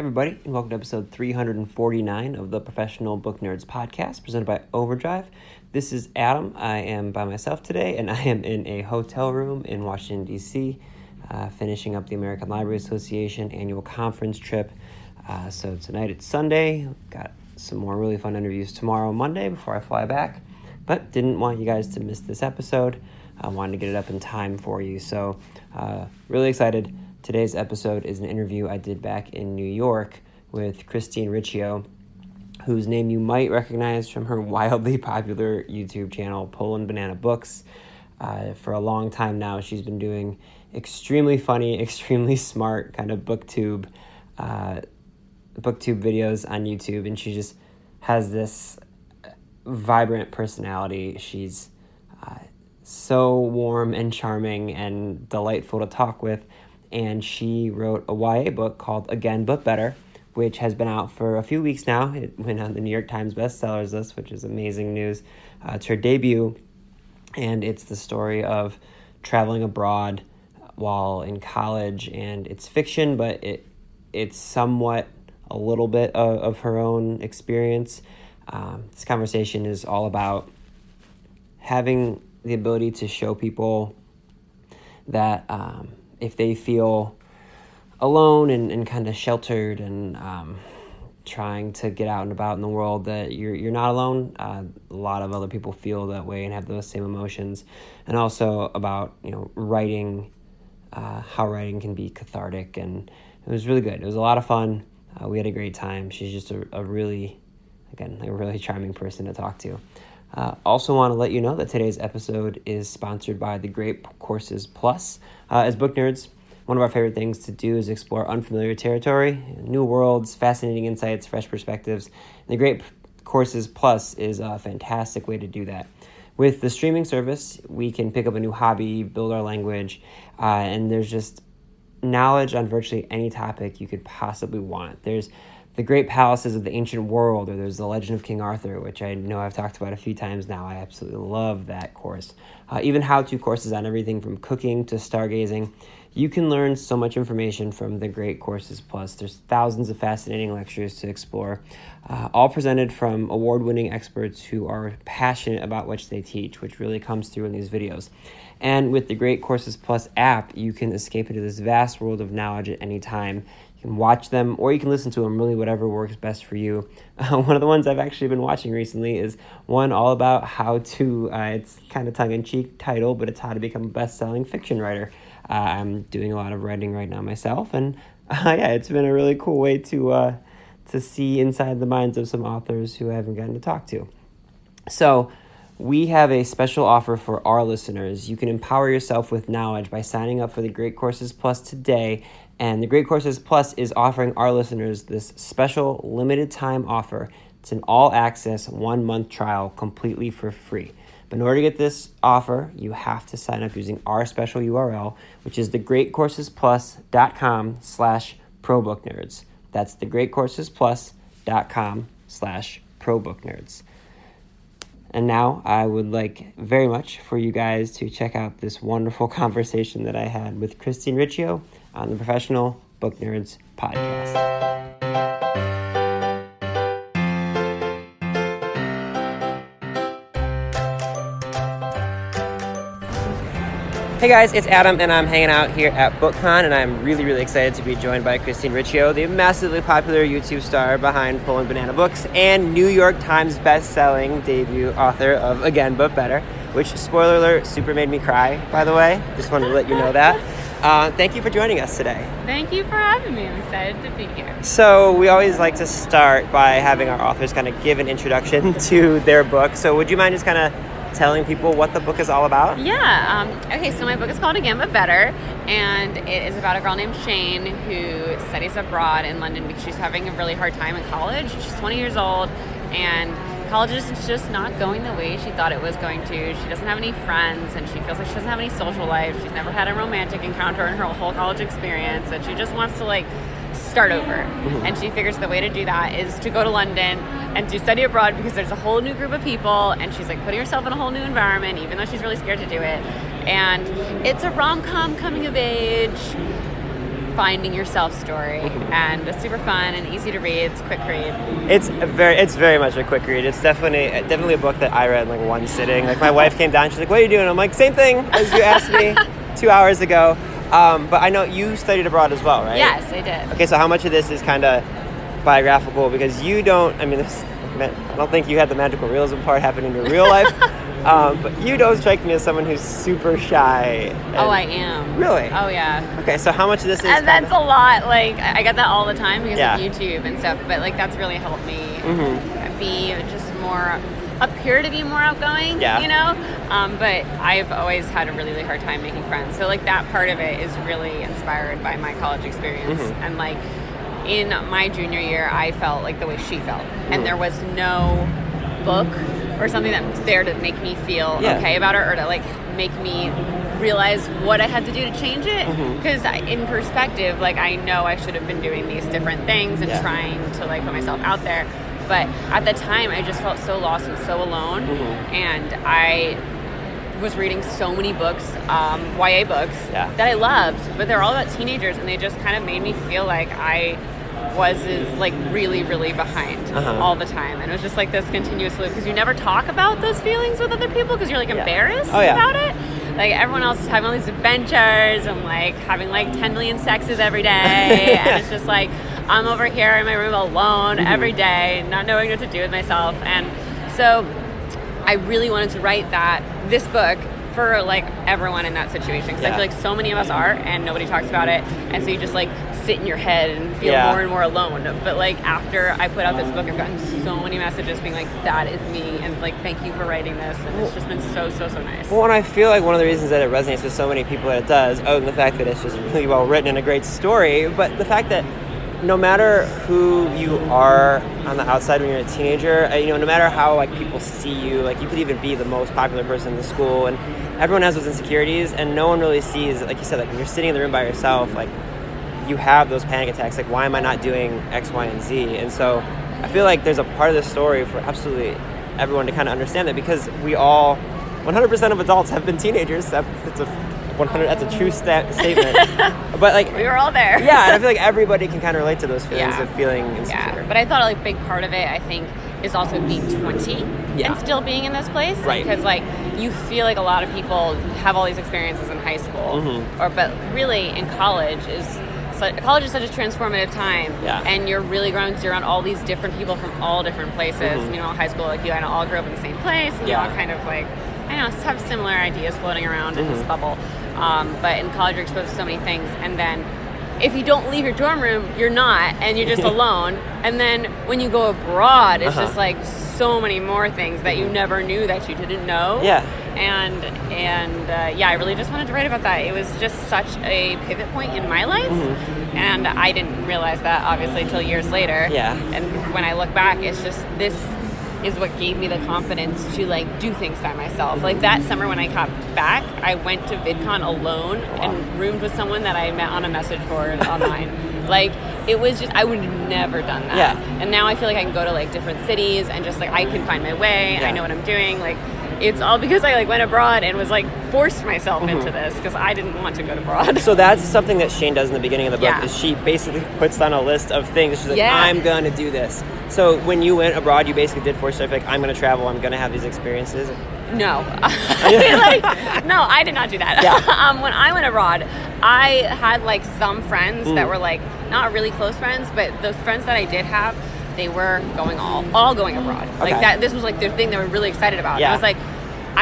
Everybody, and welcome to episode 349 of the Professional Book Nerds podcast presented by Overdrive. This is Adam. I am by myself today, and I am in a hotel room in Washington, D.C., uh, finishing up the American Library Association annual conference trip. Uh, so tonight it's Sunday. Got some more really fun interviews tomorrow, Monday, before I fly back. But didn't want you guys to miss this episode. I wanted to get it up in time for you. So, uh, really excited Today's episode is an interview I did back in New York with Christine Riccio, whose name you might recognize from her wildly popular YouTube channel, Poland Banana Books. Uh, for a long time now, she's been doing extremely funny, extremely smart kind of booktube, uh, booktube videos on YouTube, and she just has this vibrant personality. She's uh, so warm and charming and delightful to talk with and she wrote a YA book called Again But Better, which has been out for a few weeks now. It went on the New York Times bestsellers list, which is amazing news. Uh, it's her debut, and it's the story of traveling abroad while in college, and it's fiction, but it it's somewhat a little bit of, of her own experience. Um, this conversation is all about having the ability to show people that um, if they feel alone and, and kind of sheltered and um, trying to get out and about in the world that you're you're not alone. Uh, a lot of other people feel that way and have those same emotions, and also about you know writing, uh, how writing can be cathartic, and it was really good. It was a lot of fun. Uh, we had a great time. She's just a, a really, again, a really charming person to talk to. Uh, also, want to let you know that today's episode is sponsored by the Great Courses Plus. Uh, as book nerds, one of our favorite things to do is explore unfamiliar territory, new worlds, fascinating insights, fresh perspectives. And the Great Courses Plus is a fantastic way to do that. With the streaming service, we can pick up a new hobby, build our language, uh, and there's just knowledge on virtually any topic you could possibly want. There's the great palaces of the ancient world, or there's the legend of King Arthur, which I know I've talked about a few times now. I absolutely love that course. Uh, even how to courses on everything from cooking to stargazing. You can learn so much information from the Great Courses Plus. There's thousands of fascinating lectures to explore, uh, all presented from award winning experts who are passionate about what they teach, which really comes through in these videos. And with the Great Courses Plus app, you can escape into this vast world of knowledge at any time. You can watch them or you can listen to them, really, whatever works best for you. Uh, one of the ones I've actually been watching recently is one all about how to, uh, it's kind of tongue in cheek title, but it's how to become a best selling fiction writer. Uh, I'm doing a lot of writing right now myself, and yeah, it's been a really cool way to, uh, to see inside the minds of some authors who I haven't gotten to talk to. So, we have a special offer for our listeners. You can empower yourself with knowledge by signing up for the Great Courses Plus today and the Great Courses Plus is offering our listeners this special limited time offer. It's an all access one month trial completely for free. But in order to get this offer, you have to sign up using our special URL, which is thegreatcoursesplus.com slash probooknerds. That's thegreatcoursesplus.com slash probooknerds. And now I would like very much for you guys to check out this wonderful conversation that I had with Christine Riccio on the Professional Book Nerds podcast. Hey guys, it's Adam, and I'm hanging out here at BookCon, and I'm really, really excited to be joined by Christine Riccio, the massively popular YouTube star behind Poland Banana Books and New York Times best-selling debut author of Again But Better, which, spoiler alert, super made me cry, by the way. Just wanted to let you know that. Uh, thank you for joining us today. Thank you for having me. I'm excited to be here. So, we always like to start by having our authors kind of give an introduction to their book. So, would you mind just kind of telling people what the book is all about? Yeah. Um, okay, so my book is called Again But Better, and it is about a girl named Shane who studies abroad in London because she's having a really hard time in college. She's 20 years old, and college is just not going the way she thought it was going to. She doesn't have any friends, and she feels like she doesn't have any social life. She's never had a romantic encounter in her whole college experience, and she just wants to like start over. Mm-hmm. And she figures the way to do that is to go to London and to study abroad because there's a whole new group of people and she's like putting herself in a whole new environment even though she's really scared to do it. And it's a rom-com coming of age finding yourself story Mm-hmm. and it's super fun and easy to read. It's quick read. It's a very, it's very much a quick read. It's definitely, definitely a book that I read in like one sitting. Like my wife came down, she's like, "What are you doing?" I'm like, "Same thing as you asked me two hours ago." Um, but I know you studied abroad as well, right? Yes, I did. Okay, so how much of this is kind of biographical? Because you don't, I mean, this, I don't think you had the magical realism part happen in your real life, um, but you don't strike me as someone who's super shy. Oh, I am. Really? Oh, yeah. Okay, so how much of this is? And that's kinda- a lot. Like I get that all the time because Yeah. of YouTube and stuff. But like that's really helped me Mhm. be just more appear to be more outgoing. Yeah. You know. Um, but I've always had a really really hard time making friends. So like that part of it is really inspired by my college experience Mhm. and like in my junior year I felt like the way she felt Mhm. and there was no book or something that was there to make me feel Yeah. okay about it or to like make me realize what I had to do to change it because in perspective like I know I should have been doing these different things and Yeah. trying to like put myself out there but at the time I just felt so lost and so alone Mhm. and I was reading so many books um, YA books Yeah. that I loved but they're all about teenagers and they just kind of made me feel like I was is, like really really behind Uh-huh. all the time and it was just like this continuous loop because you never talk about those feelings with other people because you're like Yeah. embarrassed Oh, yeah. about it like everyone else is having all these adventures and like having like 10 million sexes every day and it's just like i'm over here in my room alone Mm-hmm. every day not knowing what to do with myself and so i really wanted to write that this book for like everyone in that situation because i feel like so many of us are and nobody talks about it and so you just like sit in your head and feel Yeah. more and more alone. But like after i put out this book i've gotten so many messages being like that is me and like thank you for writing this and it's just been so so so nice. Well, and I feel like one of the reasons that it resonates with so many people that it does, other than the fact that it's just really well written and a great story, but the fact that no matter who you are on the outside when you're a teenager, uh, you know, no matter how like people see you, like you could even be the most popular person in the school, and everyone has those insecurities, and no one really sees, like you said, like when you're sitting in the room by yourself, like you have those panic attacks, like why am I not doing X, Y, and Z? And so I feel like there's a part of the story for absolutely everyone to kind of understand that because we all 100% of adults have been teenagers. That, that's a 100. That's a true stat, statement. but like, we were all there yeah, and I feel like everybody can kind of relate to those feelings Yeah. of feeling insecure. Yeah, but I thought like a big part of it, I think, is also being 20 Yeah. and still being in this place. Right. Because like you feel like a lot of people have all these experiences in high school, Mhm. or but really in college is. College is such a transformative time, Yeah. and you're really growing because you're around all these different people from all different places. Mhm. You know, high school, like you and I all grew up in the same place, and you Yeah. all kind of like, I don't know, have similar ideas floating around in this Mhm. bubble. Um, but in college, you're exposed to so many things, and then if you don't leave your dorm room, you're not, and you're just alone. And then when you go abroad, it's Uh-huh. just like so many more things that you never knew that you didn't know. Yeah. And and uh, yeah, I really just wanted to write about that. It was just such a pivot point in my life, Mm-hmm. and I didn't realize that obviously until years later. Yeah. And when I look back, it's just this is what gave me the confidence to like do things by myself. Like that summer when I got back, I went to VidCon alone and roomed with someone that I met on a message board online. Like it was just I would have never done that. Yeah. And now I feel like I can go to like different cities and just like I can find my way. Yeah. I know what I'm doing. Like it's all because I like went abroad and was like forced myself into this because I didn't want to go to abroad. Mm-hmm. So that's something that Shane does in the beginning of the book. Yeah. Is she basically puts down a list of things. She's like, Yeah. I'm going to do this. So when you went abroad, you basically did force yourself like, I'm going to travel. I'm going to have these experiences. No, like, no, I did not do that. Yeah. um, when I went abroad, I had like some friends that Mm. were like not really close friends, but those friends that I did have, they were going all all going abroad. Okay. Like that. This was like their thing they were really excited about. Yeah. I was like.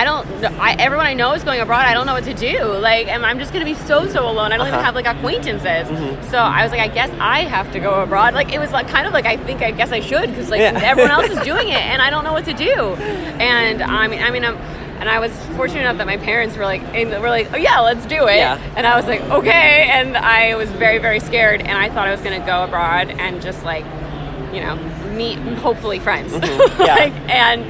I don't. know- I, everyone I know is going abroad. I don't know what to do. Like, and I'm just gonna be so so alone. I don't even Uh-huh. have like acquaintances. Mhm. So I was like, I guess I have to go abroad. Like, it was like kind of like I think I guess I should because like Yeah. everyone else is doing it and I don't know what to do. And I mean, I mean, I'm And I was fortunate enough that my parents were like, and were like, oh yeah, let's do it. Yeah. And I was like, okay. And I was very, very scared. And I thought I was going to go abroad and just like, you know, meet hopefully friends. Mm-hmm. Yeah. like, and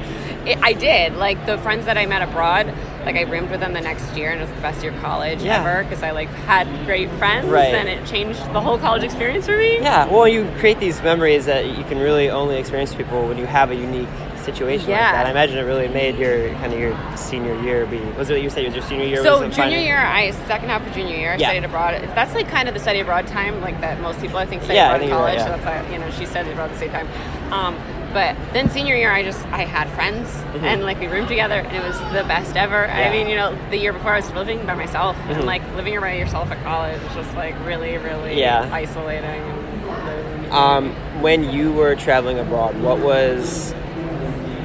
it, I did. Like the friends that I met abroad, like I roomed with them the next year, and it was the best year of college Yeah. ever because I like had great friends, Right. and it changed the whole college experience for me. Yeah, well, you create these memories that you can really only experience people when you have a unique situation like Yeah. that. I imagine it really made your kind of your senior year be. Was it what you said? Was your senior year? So junior final- year, I second half of junior year, I Yeah. studied abroad. That's like kind of the study abroad time, like that most people I think study Yeah, abroad in think right, college. yeah. So that's why you know she studied abroad at the same time. Um, but then senior year, I just I had friends and like we roomed together, and it was the best ever. Mm-hmm. Yeah. I mean, you know, the year before I was living by myself, Mhm. and like living by yourself at college was just like really, really Yeah. isolating. And Um, when you were traveling abroad, what was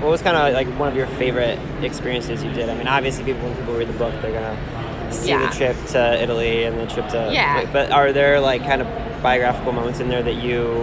what was kind of like one of your favorite experiences you did? I mean, obviously, people when people read the book, they're gonna see Yeah. the trip to Italy and the trip to. Yeah. But are there like kind of biographical moments in there that you?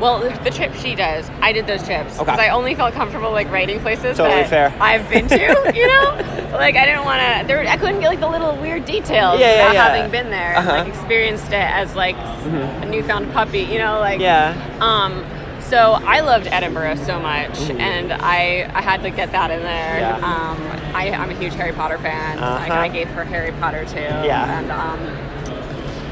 Well, the trip she does, I did those trips Okay. because I only felt comfortable like writing places Totally that fair. I've been to. You know, like I didn't want to. There, I couldn't get like the little weird details Yeah, yeah, about yeah. having been there, Uh-huh. and, like experienced it as like a newfound puppy. You know, like Yeah. Um, so I loved Edinburgh so much, Mhm. and I I had to get that in there. Yeah. Um, I, I'm a huge Harry Potter fan. Uh-huh. I gave her Harry Potter too. Yeah. And um,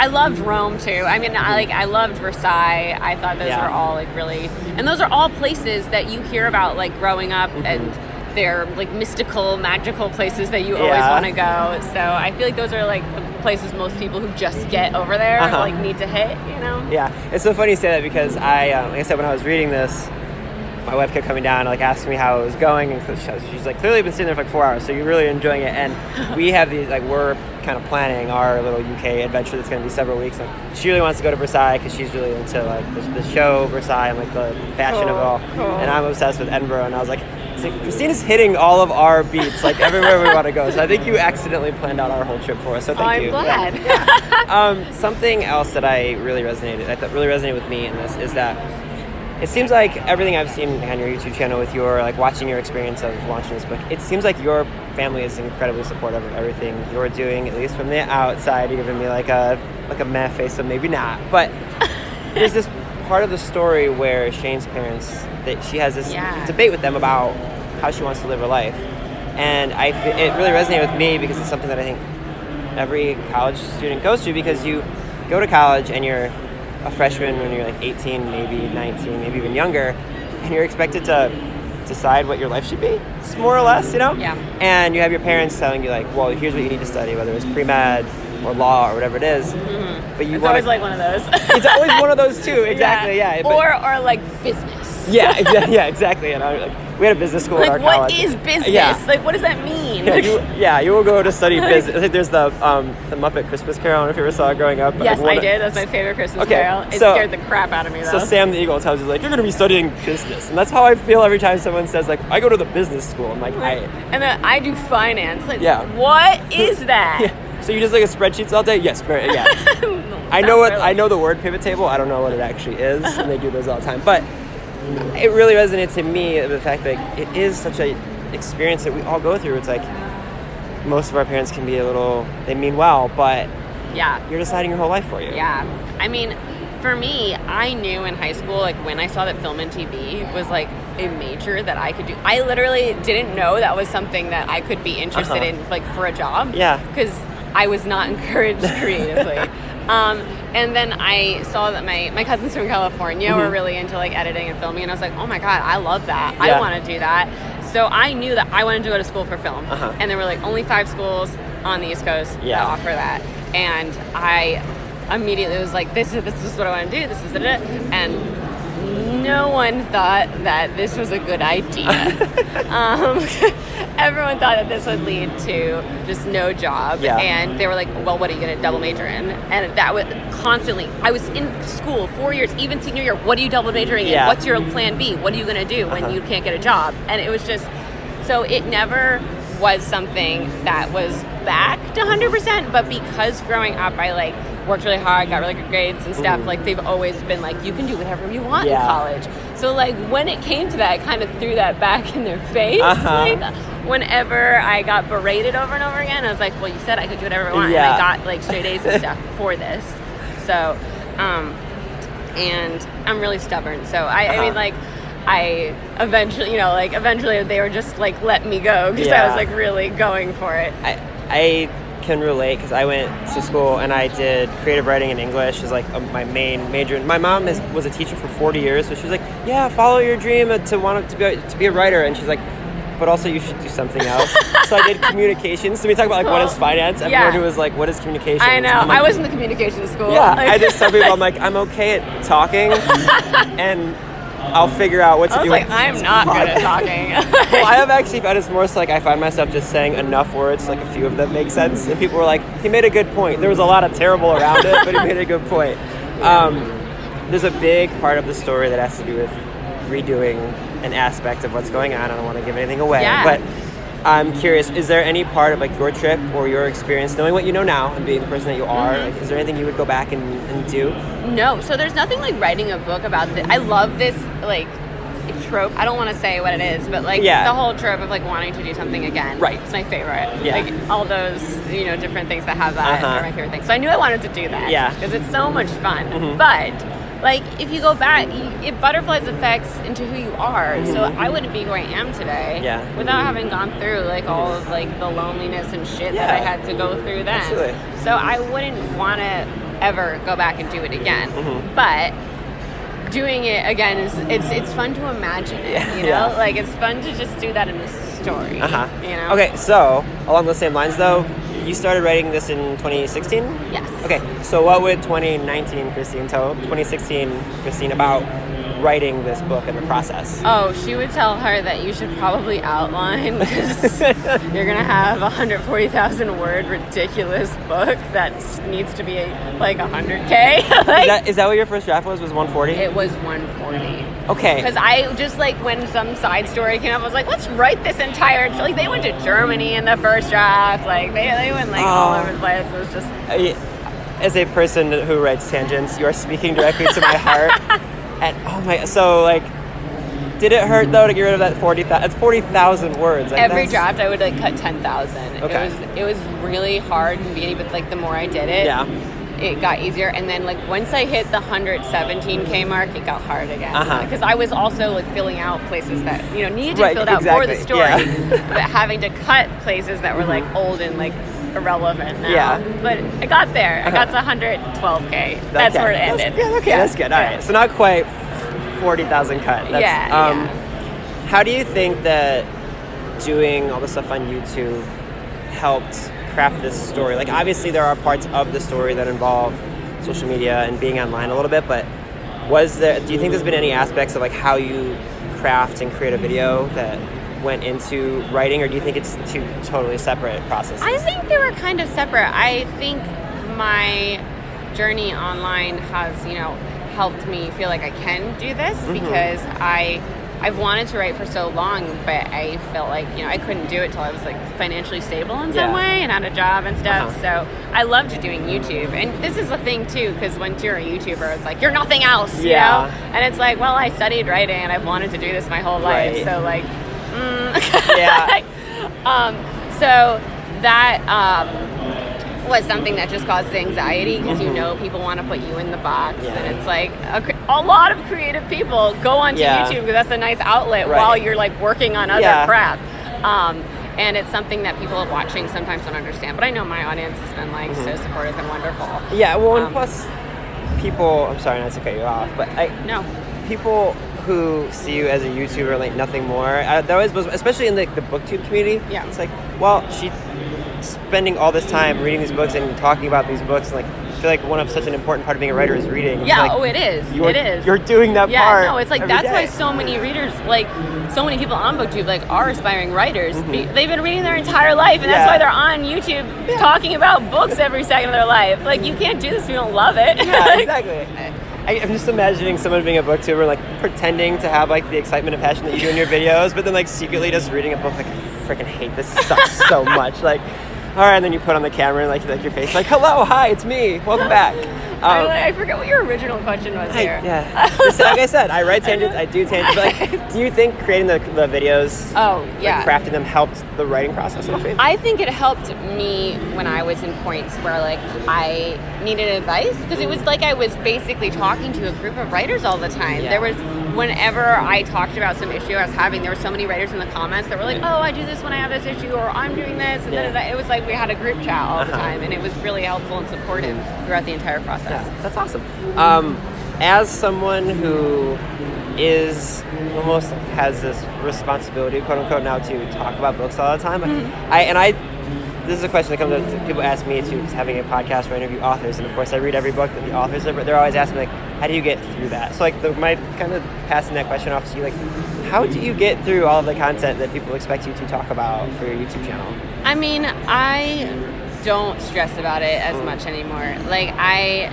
I loved Rome too. I mean, I like I loved Versailles. I thought those Yeah. were all like really, and those are all places that you hear about like growing up, Mm-hmm. and they're like mystical, magical places that you always want to go. So I feel like those are like the places most people who just get over there Uh-huh. like need to hit. You know? Yeah, it's so funny you say that because I, um, like I said, when I was reading this, my wife kept coming down and like asking me how it was going, and she's like, clearly been sitting there for like four hours, so you're really enjoying it. And we have these like we're kind of planning our little UK adventure that's going to be several weeks. Like she really wants to go to Versailles because she's really into like the, the show Versailles and like the fashion of it all. And I'm obsessed with Edinburgh, and I was like. like, Christina's hitting all of our beats, like everywhere we want to go. So I think you accidentally planned out our whole trip for us. So thank I'm you. glad. um, something else that I really resonated, I thought really resonated with me in this is that it seems like everything I've seen on your YouTube channel with your like watching your experience of launching this book, it seems like your family is incredibly supportive of everything you're doing, at least from the outside. You're giving me like a like a meh face, so maybe not. But there's this part of the story where Shane's parents that she has this Yeah. debate with them about how she wants to live her life, and I it really resonated with me because it's something that I think every college student goes through because you go to college and you're a freshman when you're like 18, maybe 19, maybe even younger, and you're expected to decide what your life should be, it's more or less, you know? Yeah. And you have your parents telling you like, well, here's what you need to study, whether it's pre-med or law or whatever it is. Mm-hmm. But you It's want always like one of those. it's always one of those two, exactly, yeah. but- or or like business. Yeah, exa- yeah, exactly. And I, like, we had a business school at our Like what college. is business? Yeah. Like what does that mean? Yeah, you, yeah, you will go to study business. Think there's the um, the Muppet Christmas Carol. I don't know if you ever saw it growing up. yes, like, I did. That's my favorite Christmas Okay, carol. It so- scared the crap out of me though. So Sam the Eagle tells you like you're going to be studying business, and that's how I feel every time someone says like I go to the business school. I'm like I. and then I do finance. Like, Yeah. what is that? Yeah. So you just look at spreadsheets all day? Yes, very, yeah. I know what I know the word pivot table. I don't know what it actually is, and they do those all the time. But it really resonated to me the fact that it is such a experience that we all go through. It's like most of our parents can be a little they mean well, but Yeah. you're deciding your whole life for you. Yeah. I mean, for me, I knew in high school, like when I saw that film and TV was like a major that I could do. I literally didn't know that was something that I could be interested Uh-huh. in, like for a job. Yeah. Because I was not encouraged creatively. Um, and then I saw that my, my cousins from California were Mhm. really into like editing and filming, and I was like, oh my god, I love that. Yeah. I want to do that. So I knew that I wanted to go to school for film, Uh-huh. and there were like only five schools on the East Coast Yeah. that offer that, and I immediately was like, this is this is what I want to do. This is it, and no one thought that this was a good idea. um, everyone thought that this would lead to just no job, Yeah. and they were like, well, what are you going to double major in? And that was constantly. I was in school four years, even senior year. What are you double majoring in? Yeah. What's your plan B? What are you going to do when Uh-huh. you can't get a job? And it was just so it never was something that was backed 100%, but because growing up I like worked really hard, got really good grades and stuff, Mhm. like they've always been like, you can do whatever you want Yeah. in college. So like when it came to that, I kind of threw that back in their face. Uh-huh. Like whenever I got berated over and over again, I was like, "Well, you said I could do whatever I want, Yeah. and I got like straight A's and stuff for this." So, um, and I'm really stubborn. So I, I Uh-huh. mean, like. I eventually, you know, like eventually they were just like let me go because I was like really going for it. I, I can relate because I went to school and I did creative writing and English is like uh my main major. My mom is, was a teacher for 40 years, so she was like, "Yeah, follow your dream to want to be a, to be a writer." And she's like, "But also you should do something else." so I did communications. So we talk about like what is finance. Everyone Yeah. who was like, "What is communication?" I know. Like, I was in the communication school. Yeah, Like- I just tell people I'm like I'm okay at talking, and I'll figure out what to I was do. like, I'm not good at talking. well, I have actually found it's more so like I find myself just saying enough words, like a few of them make sense, and people were like, "He made a good point." There was a lot of terrible around it, but he made a good point. Um, there's a big part of the story that has to do with redoing an aspect of what's going on. I don't want to give anything away, Yeah. but I'm curious: is there any part of like your trip or your experience, knowing what you know now and being the person that you are, Mm-hmm. like, is there anything you would go back and, and do? No, so there's nothing like writing a book about this. I love this like trope. I don't want to say what it is, but like Yeah. the whole trope of like wanting to do something again. Right. It's my favorite. Yeah. Like all those you know different things that have that Uh-huh. are my favorite things. So I knew I wanted to do that. Yeah. Mm-hmm. Because it's so much fun. But like if you go back, you, it butterflies effects into who you are. So I wouldn't be who I am today. Mm-hmm. Yeah. Without having gone through like all of like the loneliness and shit that I had to go through then. Absolutely. So I wouldn't want to ever go back and do it again. Mm-hmm. But doing it again is it's it's fun to imagine it. Yeah, You know, yeah. like it's fun to just do that in a story. Uh huh. You know. Okay, so along those same lines, though, you started writing this in 2016. Yes. Okay, so what would 2019 Christine tell 2016 Christine about writing this book and the process? Oh, she would tell her that you should probably outline because you're gonna have a 140,000 word ridiculous book that needs to be like 100k. Is that, is that what your first draft was? Was 140? it was 140. okay. Because I just like when some side story came up, I was like, let's write this entire. Like they went to Germany in the first draft. Like they, they went like all over the place. It was just I- As a person who writes tangents, you are speaking directly to my heart. And oh my, so like, did it hurt though to get rid of that 40,000? It's 40,000 words. Like, every that's- draft I would like cut ten thousand. Okay. It was it was really hard in the beginning, but like the more I did it, Yeah. it got easier. And then like once I hit the hundred seventeen k mark, it got hard again. Uh-huh. Because I was also like filling out places that you know needed to Right, be filled out for the story, yeah. Mm-hmm. but having to cut places that were like old and like irrelevant now. Yeah. But I got there. I got to 112k. That's Okay. where it ended. That's, yeah, okay, that's good. All right, so not quite forty thousand cut. That's, Yeah, Um, yeah. How do you think that doing all the stuff on YouTube helped craft this story? Like, obviously, there are parts of the story that involve social media and being online a little bit, but was there? Do you think there's been any aspects of like how you craft and create a video that went into writing, or do you think it's two totally separate processes? I think they were kind of separate. I think my journey online has, you know, helped me feel like I can do this Mm-hmm. because I I've wanted to write for so long, but I felt like, you know, I couldn't do it till I was like financially stable in some Yeah. way and had a job and stuff. Uh-huh. So I loved doing YouTube. And this is a thing too, because once you're a YouTuber, it's like you're nothing else, you know? And it's like, well, I studied writing and I've wanted to do this my whole life. Right. So like mm. Yeah. um, so that um, was something that just caused anxiety because you know people want to put you in the box, Mm-hmm. Yeah. and it's like a, a lot of creative people go onto Yeah. YouTube because that's a nice outlet Right. while you're like working on other Yeah. crap. Um, and it's something that people watching sometimes don't understand. But I know my audience has been like so supportive and wonderful. yeah. Well, and Um, plus, people. I'm sorry not to cut you off, but I, No. people who see you as a YouTuber like nothing more. I, that always was, especially in the, the booktube community. Yeah. it's like, well, she's spending all this time reading these books and talking about these books. Like, I feel like one of such an important part of being a writer is reading. It's Yeah, like, oh, it is. It is. You're doing that yeah, part. no, it's like that's why so many readers, like so many people on BookTube, like are aspiring writers. Be- They've been reading their entire life, and that's Mm-hmm. Why they're on YouTube talking about books every second of their life. Like you can't do this if you don't love it. Yeah, exactly. I, I'm just imagining someone being a booktuber, like pretending to have like the excitement and passion that you do in your videos, but then like secretly just reading a book. Like, I freaking hate this sucks so much. Like, all right, and then you put on the camera and like like your face, like, hello, hi, it's me, welcome back. I, Um, like, I forget what your original question was I- here. yeah. Just like I said, I write tangents. I do tangents. Like, do you think creating the, the videos, Oh, like, yeah. crafting them, helped the writing process? I think it helped me when I was in points where like I needed advice because it was like I was basically talking to a group of writers all the time. Yeah. There was whenever I talked about some issue I was having, there were so many writers in the comments that were like, "Oh, I do this when I have this issue," or "I'm doing this," and Yeah. da, da, da. it was like we had a group chat all the Uh-huh. time, and it was really helpful and supportive throughout the entire process. Yeah, that's awesome. Um, as someone who is almost has this responsibility, quote unquote, now to talk about books all the time, Mm-hmm. I and I. This is a question that comes up. People ask me too, because having a podcast where I interview authors, and of course I read every book that the authors have. They're always asking like, how do you get through that? So like, the, my kind of passing that question off to you, like, how do you get through all of the content that people expect you to talk about for your YouTube channel? I mean, I don't stress about it as Mm. much anymore. Like I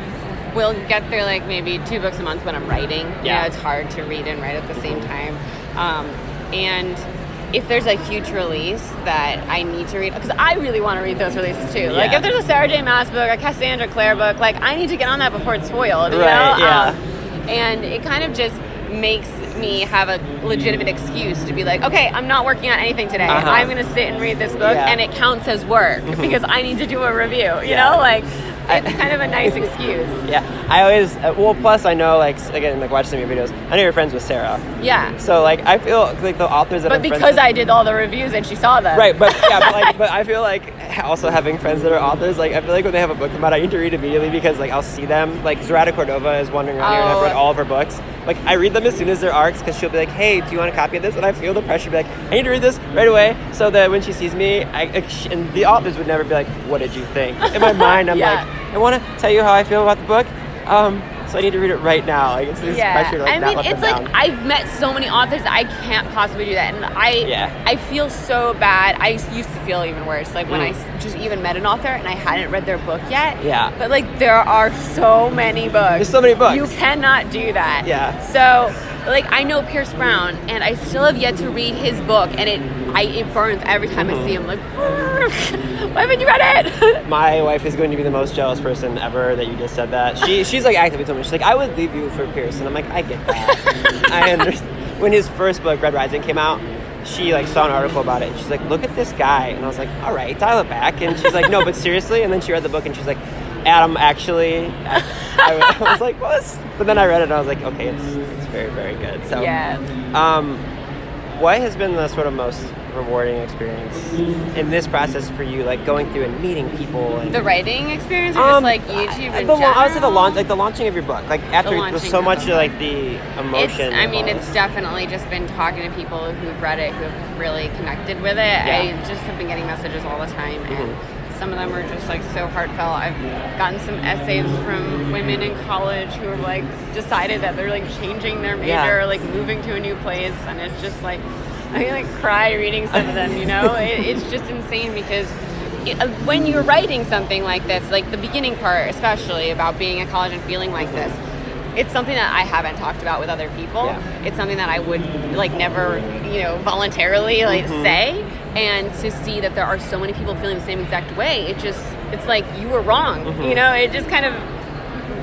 will get through like maybe two books a month when I'm writing. You Yeah. know, it's hard to read and write at the same time. Um, and if there's a huge release that I need to read, because I really want to read those releases too. Like if there's a Sarah J. Maas book, a Cassandra Clare book, like I need to get on that before it's spoiled. You Right, know? yeah. Um, and it kind of just makes me have a legitimate excuse to be like, okay, I'm not working on anything today. Uh-huh. I'm going to sit and read this book, Yeah. and it counts as work because I need to do a review. You Yeah. know, like I- it's kind of a nice excuse. Yeah, I always uh, well. Plus, I know like again, like watch some of your videos. I know you're friends with Sarah, Yeah. so like I feel like the authors that But I'm because with- I did all the reviews and she saw them. Right, but yeah, but like, but I feel like also having friends that are authors, like I feel like when they have a book come out, I need to read immediately because like I'll see them. Like Zoraida Cordova is wandering around here, and I've Oh. read all of her books. Like I read them as soon as they're arcs because she'll be like, "Hey, do you want a copy of this?" And I feel the pressure, be like, "I need to read this right away," so that when she sees me, I and the authors would never be like, "What did you think?" In my mind, I'm Yeah. like, "I want to tell you how I feel about the book." Um, so I need to read it right now. Like it's this Yeah, pressure to like I mean, it's like down. I've met so many authors that I can't possibly do that, and I, Yeah. I feel so bad. I used to feel even worse, like when I Mm. s- just even met an author and I hadn't read their book yet. Yeah. But like, there are so many books. There's so many books. You cannot do that. Yeah. So, like, I know Pierce Brown, and I still have yet to read his book, and it, I, it burns every time Mm-hmm. I see him. Like, why haven't you read it? My wife is going to be the most jealous person ever that you just said that. She she's like actively told me she's like I would leave you for Pierce, and I'm like I get that. I understand. When his first book Red Rising came out, she like saw an article about it. and She's like, look at this guy, and I was like, all right, dial it back. And she's like, no, but seriously. And then she read the book, and she's like, Adam, actually, I, I was like, what? But then I read it, and I was like, okay, it's it's very very good. So yeah. um, what has been the sort of most rewarding experience in this process for you, like going through and meeting people and The writing experience, or just like YouTube I, in the, la- I would say the launch, like the launching of your book, like after it was so much the like the emotion. It's, I mean, it's definitely just been talking to people who've read it, who have really connected with it. Yeah. I just have been getting messages all the time, and Mhm. some of them are just like so heartfelt. I've gotten some essays from women in college who have like decided that they're like changing their major, Yeah. or, like moving to a new place, and it's just like I like cry reading some of them. You know, it, it's just insane because. uh, When you're writing something like this, like the beginning part, especially about being at college and feeling like this, it's something that I haven't talked about with other people. Yeah. It's something that I would like never, you know, voluntarily like Mhm. say. And to see that there are so many people feeling the same exact way, it just it's like you were wrong. Mhm. You know, it just kind of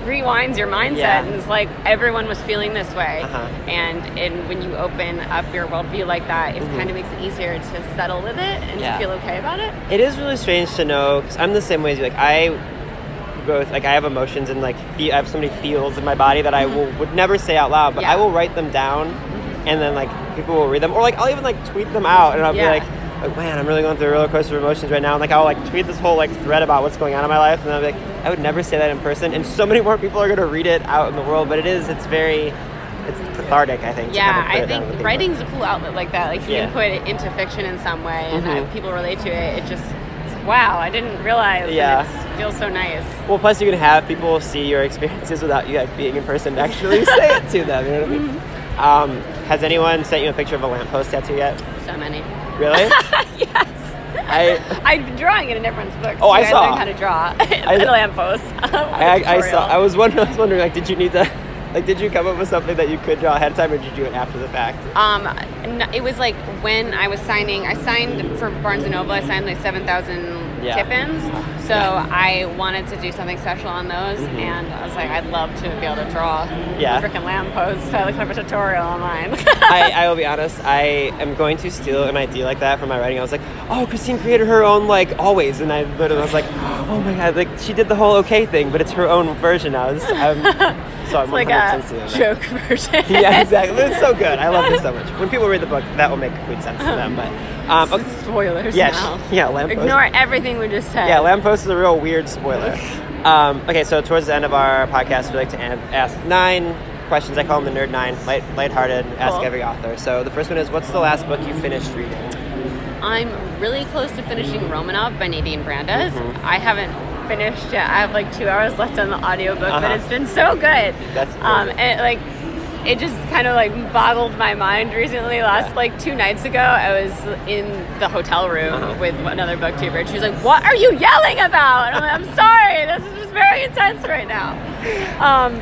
rewinds your mindset Yeah. and it's like everyone was feeling this way. Uh-huh. And and when you open up your worldview like that, it Mhm. kind of makes it easier to settle with it and Yeah. to feel okay about it. It is really strange to know because I'm the same way as you. Like I both like I have emotions and like I have so many feels in my body that I will would never say out loud, but Yeah. I will write them down, and then like people will read them, or like I'll even like tweet them out, and I'll be like. Like, man, I'm really going through a roller coaster of emotions right now. And like, I'll like tweet this whole like thread about what's going on in my life, and I'll be like, I would never say that in person. And so many more people are going to read it out in the world. But it is, it's very, it's cathartic. I think. Yeah, kind of I it down with think writing's a cool outlet like that. Like you Yeah. can put it into fiction in some way, and uh, people relate to it. It just, it's, wow, I didn't realize. Yeah. it feels so nice. Well, plus you can have people see your experiences without you like being in person to actually say it to them. You know what I mean? Mm-hmm. Um, has anyone sent you a picture of a lamppost tattoo yet? So many. Really? yes. I, I've been drawing it in everyone's books. Oh, I too. saw. learned how to draw I- a lamppost. I, I, I saw. I was wondering. I was wondering. Like, did you need to? Like, did you come up with something that you could draw ahead of time, or did you do it after the fact? Um, it was like when I was signing. I signed for Barnes and Noble. I signed like seven thousand Yeah. tip-ins. So I wanted to do something special on those, and I was like, I'd love to be able to draw Mm-hmm. Yeah. freaking lampposts. So I looked up a tutorial online. I, I will be honest. I am going to steal an idea like that from my writing. I was like, "Oh, Christine created her own like always," and I literally was like, "Oh my god!" Like she did the whole okay thing, but it's her own version now. It's, I'm, so I'm it's like 100% a joke version. yeah, exactly. It's so good. I love this so much. When people read the book, that will make complete sense to them. But um, okay. Spoilers yeah, now. yeah, lamppost. Ignore everything we just said. Yeah, lamppost is a real weird spoiler. Um, okay, so towards the end of our podcast, we like to ask nine questions. I call them the Nerd Nine, light, lighthearted, ask every author. So the first one is, what's the last book you finished reading? I'm really close to finishing Romanov by Nadine Brandes. Mm-hmm. I haven't finished yet. I have like two hours left on the audiobook, Uh-huh. but it's been so good. That's um, and like it just kind of like boggled my mind recently. Last Yeah. like two nights ago, I was in the hotel room Uh-huh. with another booktuber, and she was like, "What are you yelling about?" And I'm like, "I'm sorry. This is just very intense right now." Um,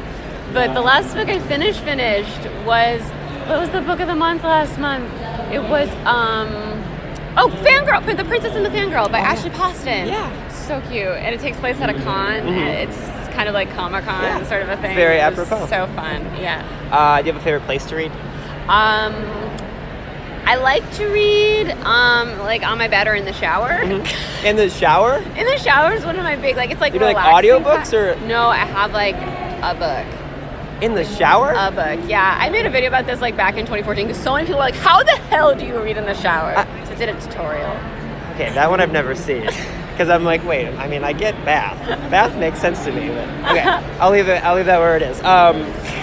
but the last book I finished finished was what was the book of the month last month? It was um. Oh, Fangirl, The Princess and the Fangirl by Ashley Poston. Yeah. So cute. And it takes place at a con. And it's kind of like Comic Con Yeah. sort of a thing. Very apropos. So fun. Yeah. Uh, do you have a favorite place to read? Um, I like to read um, like on my bed or in the shower. In the shower? in the shower is one of my big like it's like You do, like, audiobooks or- no? I have like a book. In the shower? A book, yeah. I made a video about this like back in 2014 because so many people were like, "How the hell do you read in the shower?" Uh, so I did a tutorial. okay, that one I've never seen. Because I'm like, wait, I mean, I get bath. Bath makes sense to me, but okay, I'll leave it. I'll leave that where it is. Um,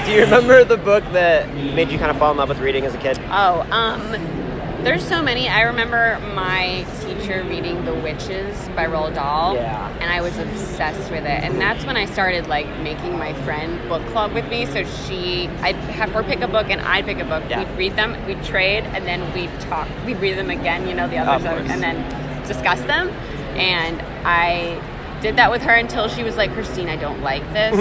do you remember the book that made you kind of fall in love with reading as a kid? Oh, um, there's so many. I remember my teacher reading The Witches by Roald Dahl. Yeah. And I was obsessed with it. And that's when I started like making my friend book club with me. So she, I'd have her pick a book and I'd pick a book. Yeah. We'd read them, we'd trade, and then we'd talk. We'd read them again, you know, the others, and then discuss them. And I did that with her until she was like, Christine, I don't like this.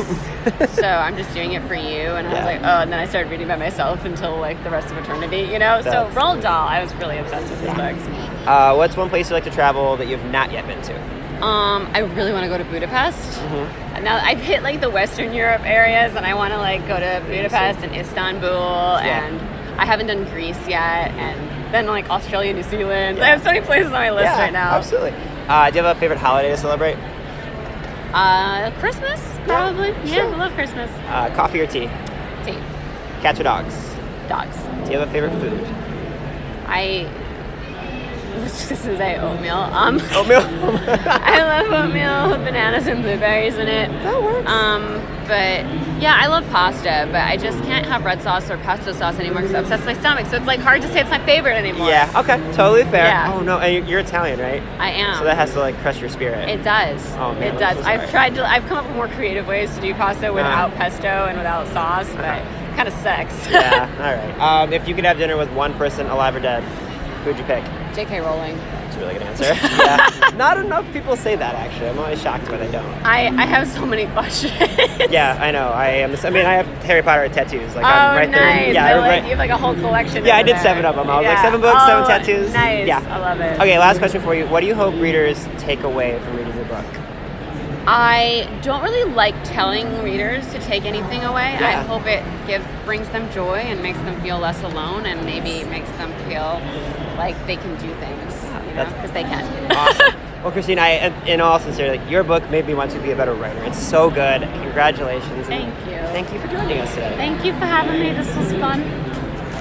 so I'm just doing it for you. And I Yeah. was like, oh, and then I started reading by myself until like the rest of eternity, you know? so That's- Roald Dahl, I was really obsessed with his books. Uh, what's one place you like to travel that you've not yet been to? Um, I really want to go to Budapest. Mm-hmm. Now I've hit like the Western Europe areas, and I want to like go to Budapest and Istanbul, and I haven't done Greece yet, and then like Australia, New Zealand. I have so many places on my list right now. absolutely. Uh, do you have a favorite holiday to celebrate? Uh, Christmas, probably. Yeah, sure. I love Christmas. Uh, coffee or tea? Tea, Cats or dogs? dogs. Do you have a favorite food? I. This is say oatmeal. Um, Oatmeal. I love oatmeal with bananas and blueberries in it. That works. Um, but yeah, I love pasta, but I just can't have red sauce or pesto sauce anymore because it upsets my stomach. So it's like hard to say it's my favorite anymore. yeah. Okay. Totally fair. Yeah. Oh no, and you're- Italian, right? I am. So that has to like crush your spirit. it does. Oh, man, it does. so. I've tried to. I've come up with more creative ways to do pasta without Uh-huh. pesto and without sauce, but kind of sucks. yeah. All right. Um, if you could have dinner with one person, alive or dead, who'd you pick? J.K. Rowling. That's a really good answer. yeah. Not enough people say that actually. I'm always shocked when they don't. I, I have so many questions. Yeah, I know. I am. I mean, I have Harry Potter tattoos. Like oh, I'm right nice. there. Yeah, I I'm like, right- you have like a whole collection. Yeah, I did there. seven of them. I was like seven books, seven Oh, tattoos. Nice. Yeah. I love it. Okay, last question for you. What do you hope readers take away from reading your book? I don't really like telling readers to take anything away. I hope it give brings them joy and makes them feel less alone, and maybe makes them feel like they can do things, you know, because they can. Awesome. well, Christine, I, in all sincerity, like, your book made me want to be a better writer. It's so good. Congratulations. Thank you. Thank you for joining us today. Thank you for having me. This was fun.